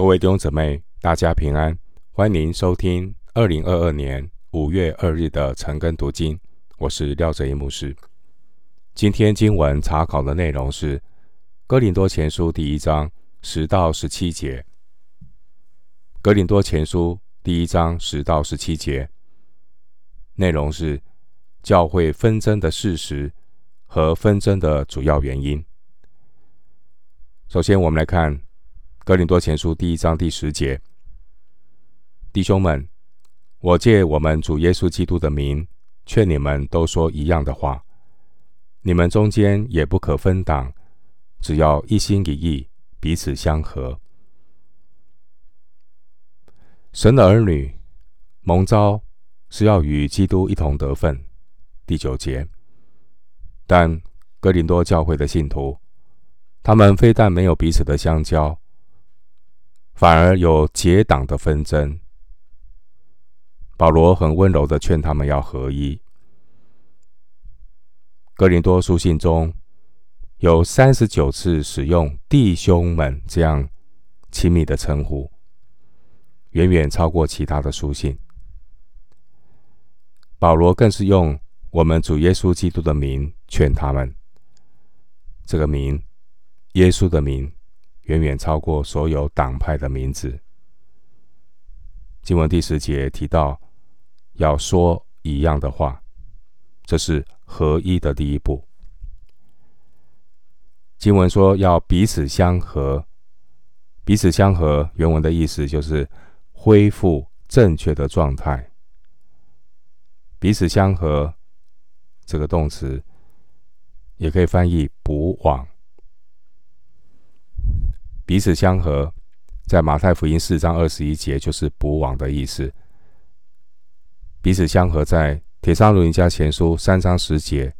各位弟兄姊妹，大家平安，欢迎收听二零二二年五月二日的晨更读经。我是廖哲一牧师。今天经文查考的内容是《哥林多前书》第一章十到十七节。《哥林多前书》第一章十到十七节内容是教会纷争的事实和纷争的主要原因。首先，我们来看《哥林多前书》第一章第十节：“弟兄们，我借我们主耶稣基督的名，劝你们都说一样的话。你们中间也不可分党，只要一心一意，彼此相合。神的儿女蒙召是要与基督一同得分。”第九节，但哥林多教会的信徒。他们非但没有彼此的相交，反而有结党的纷争。保罗很温柔的劝他们要合一。哥林多书信中有三十九次使用“弟兄们”这样亲密的称呼，远远超过其他的书信。保罗更是用我们主耶稣基督的名劝他们，这个名。耶稣的名远远超过所有党派的名字。经文第十节提到要说一样的话，这是合一的第一步。经文说要彼此相合，彼此相合原文的意思就是恢复正确的状态。彼此相合这个动词也可以翻译补往。彼此相合，在马太福音四章二十一节就是补网的意思。彼此相合，在帖撒罗尼迦前书三章十节，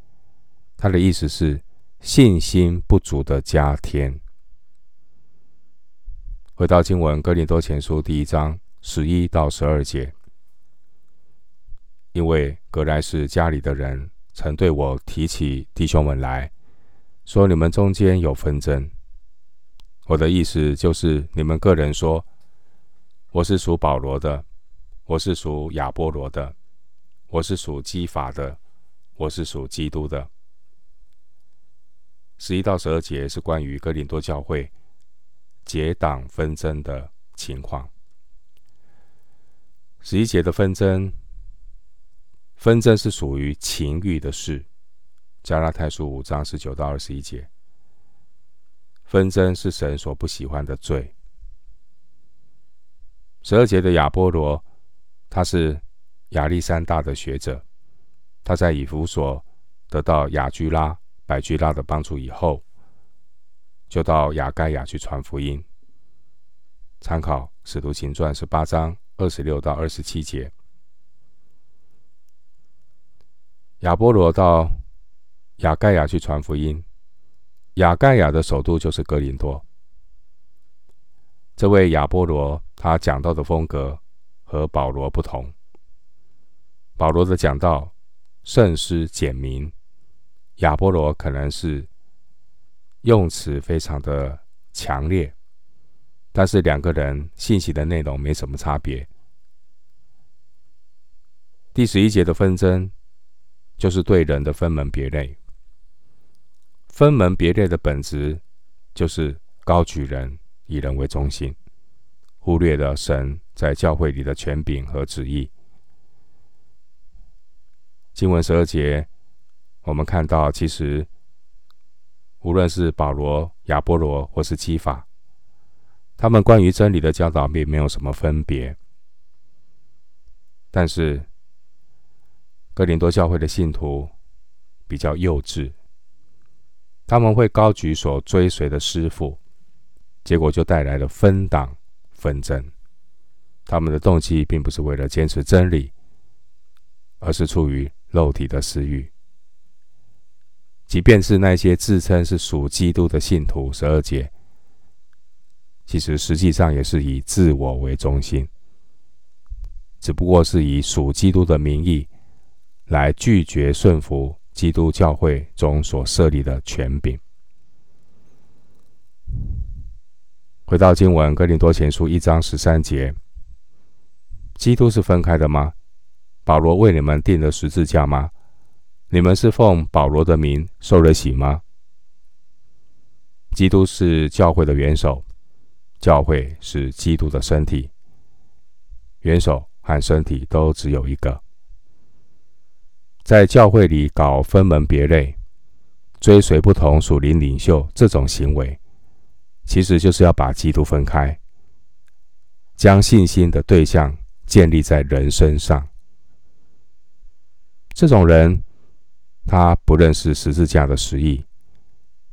它的意思是信心不足的加添。回到经文，哥林多前书第一章十一到十二节，因为格莱氏家里的人曾对我提起弟兄们来说，你们中间有纷争。我的意思就是，你们个人说，我是属保罗的，我是属亚波罗的，我是属基法的，我是属基督的。十一到十二节是关于哥林多教会结党纷争的情况。十一节的纷争，纷争是属于情欲的事。加拉太书五章十九到二十一节。纷争是神所不喜欢的罪。十二节的亚波罗，他是亚历山大的学者，他在以弗所得到亚居拉、百居拉的帮助以后，就到亚盖亚去传福音。参考《使徒行传》十八章二十六到二十七节。亚波罗到亚盖亚去传福音。亚盖亚的首都就是哥林多。这位亚波罗，他讲道的风格和保罗不同。保罗的讲道慎思简明，亚波罗可能是用词非常的强烈，但是两个人信息的内容没什么差别。第十一节的纷争，就是对人的分门别类。分门别类的本质，就是高举人，以人为中心，忽略了神在教会里的权柄和旨意。经文十二节，我们看到，其实无论是保罗、亚波罗或是基法，他们关于真理的教导并没有什么分别。但是哥林多教会的信徒比较幼稚。他们会高举所追随的师傅，结果就带来了分党纷争。他们的动机并不是为了坚持真理，而是出于肉体的私欲。即便是那些自称是属基督的信徒，十二节，其实实际上也是以自我为中心，只不过是以属基督的名义来拒绝顺服。基督教会中所设立的权柄，回到经文，哥林多前书一章十三节，基督是分开的吗？保罗为你们定了十字架吗？你们是奉保罗的名受了洗吗？基督是教会的元首，教会是基督的身体，元首和身体都只有一个。在教会里搞分门别类、追随不同属灵领袖这种行为，其实就是要把基督分开，将信心的对象建立在人身上。这种人，他不认识十字架的实意，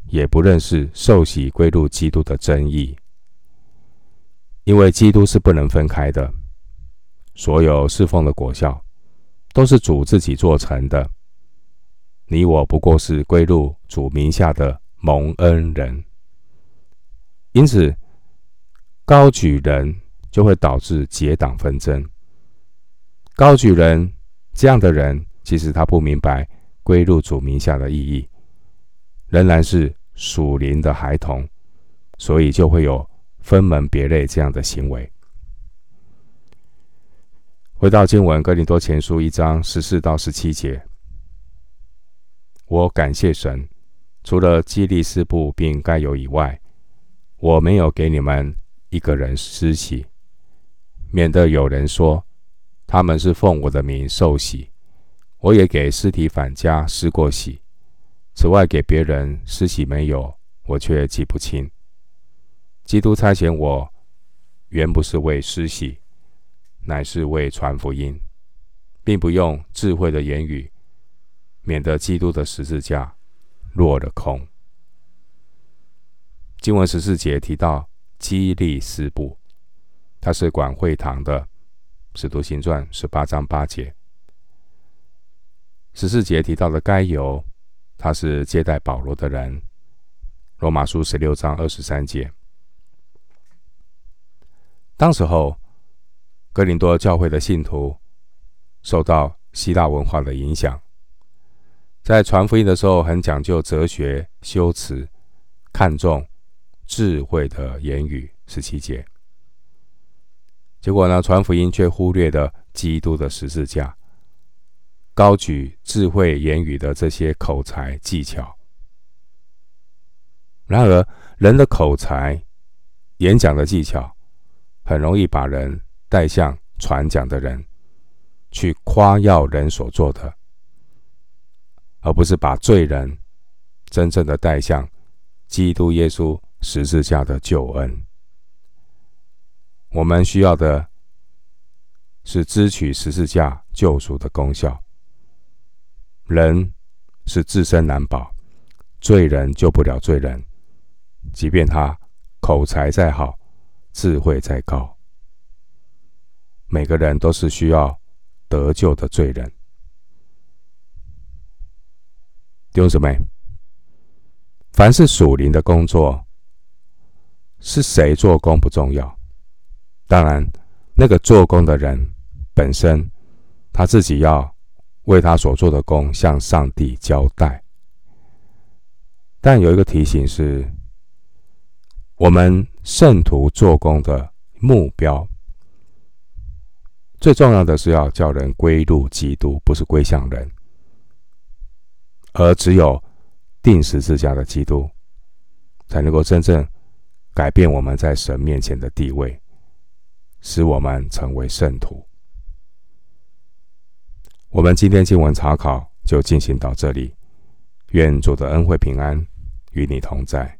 也不认识受洗归入基督的真义。因为基督是不能分开的，所有侍奉的果效都是主自己做成的。你我不过是归入主名下的蒙恩人，因此高举人就会导致结党纷争。高举人这样的人，其实他不明白归入主名下的意义，仍然是属灵的孩童，所以就会有分门别类这样的行为。回到经文，哥林多前书一章十四到十七节，我感谢神，除了基利斯布并该犹以外，我没有给你们一个人施洗，免得有人说他们是奉我的名受洗。我也给司提反家施过洗，此外给别人施洗没有，我却记不清。基督差遣我，原不是为施洗，乃是为传福音，并不用智慧的言语，免得基督的十字架落了空。经文十四节提到基利斯布，他是管会堂的，使徒行传十八章八节。十四节提到的该犹，他是接待保罗的人。罗马书十六章二十三节。当时候，哥林多教会的信徒受到希腊文化的影响，在传福音的时候很讲究哲学修辞，看重智慧的言语。十七节。结果呢，传福音却忽略了基督的十字架。高举智慧言语的这些口才技巧，然而人的口才、演讲的技巧，很容易把人带向传讲的人，去夸耀人所做的，而不是把罪人真正的带向基督耶稣十字架的救恩。我们需要的是支取十字架救赎的功效。人是自身难保，罪人救不了罪人，即便他口才再好，智慧再高，每个人都是需要得救的罪人。弟兄姊妹，凡是属灵的工作，是谁做工不重要，当然，那个做工的人本身，他自己要。为他所做的工向上帝交代，但有一个提醒是：我们圣徒做工的目标，最重要的是要叫人归入基督，不是归向人。而只有钉十字架的基督，才能够真正改变我们在神面前的地位，使我们成为圣徒。我们今天经文查考就进行到这里，愿主的恩惠平安与你同在。